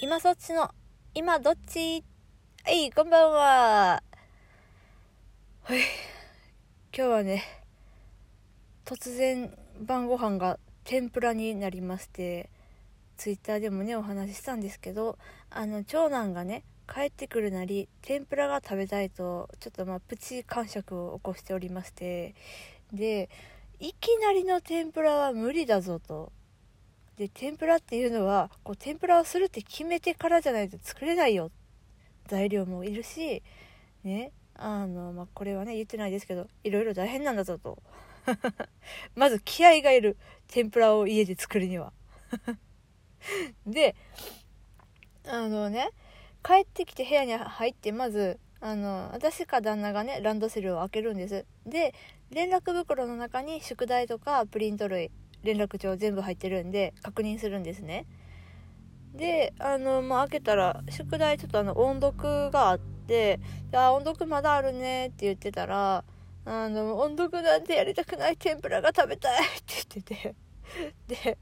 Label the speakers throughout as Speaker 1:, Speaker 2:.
Speaker 1: 今そっちの、今どっち？はい、こんばんは。はい。今日はね、突然晩ご飯が天ぷらになりまして、ツイッターでもね、お話ししたんですけど、あの、長男がね、帰ってくるなり、天ぷらが食べたいと、ちょっとまあ、プチ感触を起こしておりまして、で、いきなりの天ぷらは無理だぞと。で天ぷらっていうのはこう天ぷらをするって決めてからじゃないと作れないよ。材料もいるしねあのまあ、これはね言ってないですけどいろいろ大変なんだぞと。まず気合がいる天ぷらを家で作るには。であのね帰ってきて部屋に入ってまずあの私か旦那がねランドセルを開けるんです。で連絡袋の中に宿題とかプリント類連絡帳全部入ってるんで確認するんですね。であのまあ開けたら宿題ちょっとあの音読があって「あ音読まだあるね」って言ってたら「あの音読なんてやりたくない天ぷらが食べたい」って言ってて。で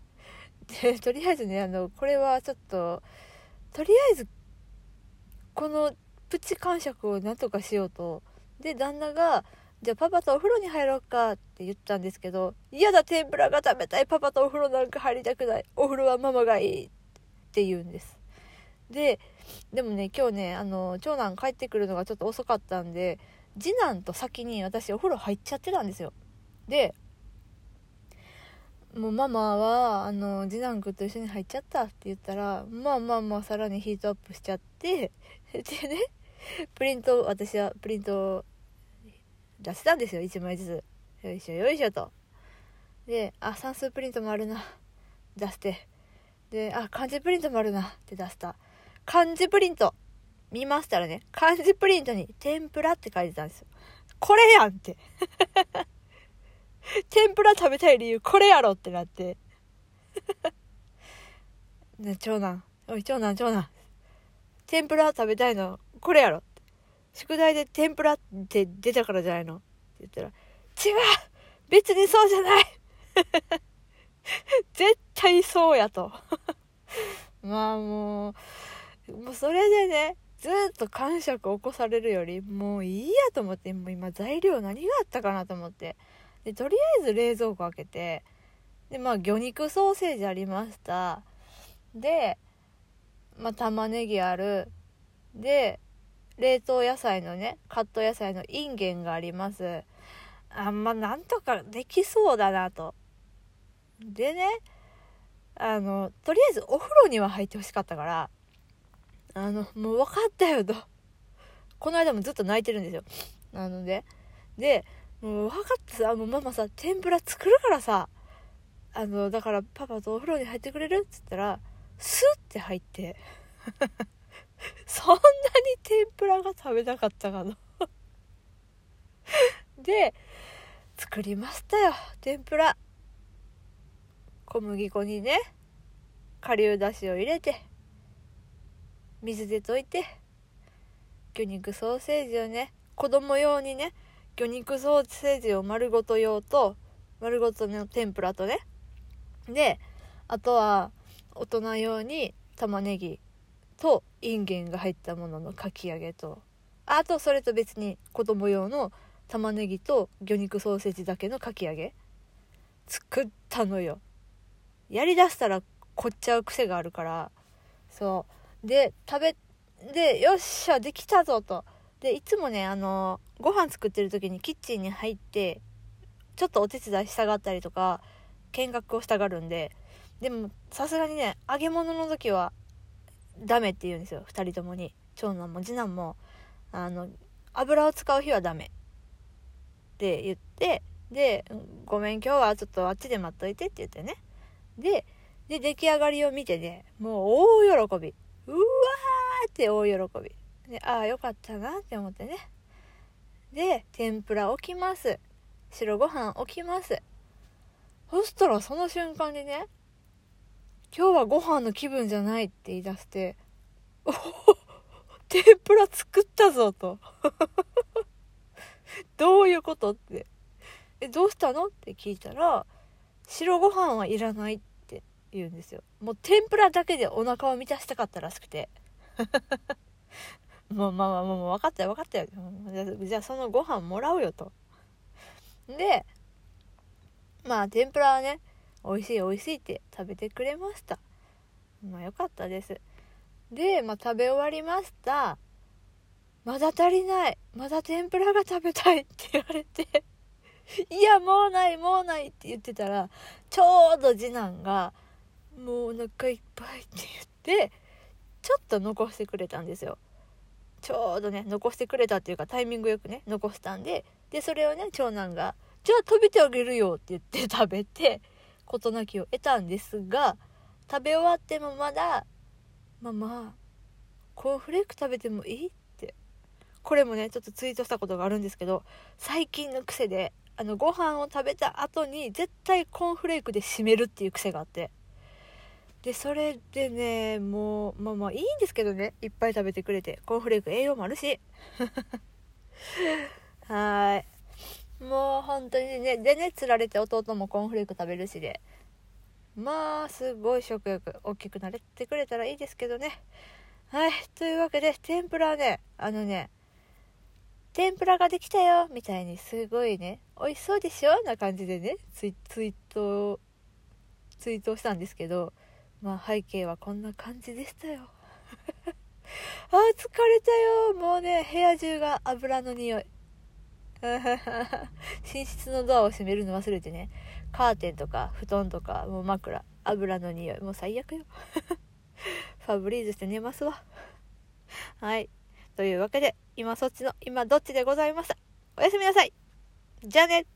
Speaker 1: でとりあえずねあのこれはちょっととりあえずこのプチ感触をなんとかしようと。で旦那がじゃあパパとお風呂に入ろうかって言ったんですけど、嫌だ天ぷらが食べたいパパとお風呂なんか入りたくないお風呂はママがいいって言うんです。で、でもね、今日ね、あの、長男帰ってくるのがちょっと遅かったんで、次男と先に私お風呂入っちゃってたんですよ。で、もうママは、あの、次男くんと一緒に入っちゃったって言ったら、まあまあまあ、さらにヒートアップしちゃって、でね、プリント、私はプリント出せたんですよ1枚ずつ。よいしょよいしょと。であ算数プリントもあるな。出して。であ漢字プリントもあるな。って出した。漢字プリント。見ましたらね漢字プリントに天ぷらって書いてたんですよ。これやんって。天ぷら食べたい理由これやろってなって。長男。おい長男長男。天ぷら食べたいのこれやろ。宿題で天ぷらって出たからじゃないの？って言ったら、違う別にそうじゃない 絶対そうやと まあもう、もうそれでね、ずっと感触起こされるより、もういいやと思って、もう今材料何があったかなと思って。で、とりあえず冷蔵庫開けて、で、まあ魚肉ソーセージありました。で、まあ玉ねぎある。で、冷凍野菜のね、カット野菜のインゲンがあります。あんまなんとかできそうだなと。でね、あの、とりあえずお風呂には入ってほしかったから、あの、もう分かったよと。この間もずっと泣いてるんですよ。なので、で、もう分かったさ、もうママさ、天ぷら作るからさ、あの、だからパパとお風呂に入ってくれる？っつったら、スッて入って そんなに天ぷらが食べたかったかな。で作りましたよ天ぷら。小麦粉にね顆粒だしを入れて水で溶いて魚肉ソーセージをね子供用にね魚肉ソーセージを丸ごと用と丸ごとの天ぷらとね。であとは大人用に玉ねぎとインゲンが入ったもののかき揚げと。あとそれと別に子供用の玉ねぎと魚肉ソーセージだけのかき揚げ。作ったのよ。やりだしたら凝っちゃう癖があるから。そう。で食べでよっしゃできたぞと。でいつもねあのご飯作ってる時にキッチンに入ってちょっとお手伝いしたがったりとか見学をしたがるんで。でもさすがにね揚げ物の時はダメって言うんですよ。2人ともに。長男も次男もあの油を使う日はダメ。って言ってで「ごめん今日はちょっとあっちで待っといて」って言ってね。でで出来上がりを見てねもう大喜び。うわーって大喜び。でああよかったなって思ってね。で天ぷら置きます。白ご飯置きます。そしたらその瞬間にね今日はご飯の気分じゃないって言い出して、お天ぷら作ったぞと。どういうことって。え、どうしたの？って聞いたら、白ご飯はいらないって言うんですよ。もう天ぷらだけでお腹を満たしたかったらしくて。もうまあまあもう分かったよ分かったよ。じゃあそのご飯もらうよと。でまあ天ぷらはね美味しい美味しいって食べてくれました。まあよかったです。で、まあ、食べ終わりました。まだ足りない。まだ天ぷらが食べたいって言われて。いやもうないもうないって言ってたらちょうど次男がもうお腹いっぱいって言ってちょっと残してくれたんですよ。ちょうどね残してくれたっていうかタイミングよくね残したんで。でそれをね長男が「じゃあ食べてあげるよ」って言って食べて。事なきを得たんですが食べ終わってもまだ「ママコーンフレーク食べてもいい?」って。これもねちょっとツイートしたことがあるんですけど最近の癖であのご飯を食べた後に絶対コーンフレークで締めるっていう癖があって。でそれでねもうまあまあいいんですけどね。いっぱい食べてくれて。コーンフレーク栄養もあるし。はい。もう本当にねでねつられて弟もコーンフレーク食べるしで。まあすごい食欲大きくなれてくれたらいいですけどね。はいというわけで天ぷらはねあのね天ぷらができたよみたいにすごいね美味しそうでしょ？な感じでねツイツイートツイートしたんですけど。まあ背景はこんな感じでしたよ。あー疲れたよ。もうね部屋中が油の匂い。寝室のドアを閉めるの忘れてね。カーテンとか布団とかもう枕。油の匂い。もう最悪よ。ファブリーズして寝ますわ。はい。というわけで今そっちの今どっちでございましたおやすみなさい。じゃあね。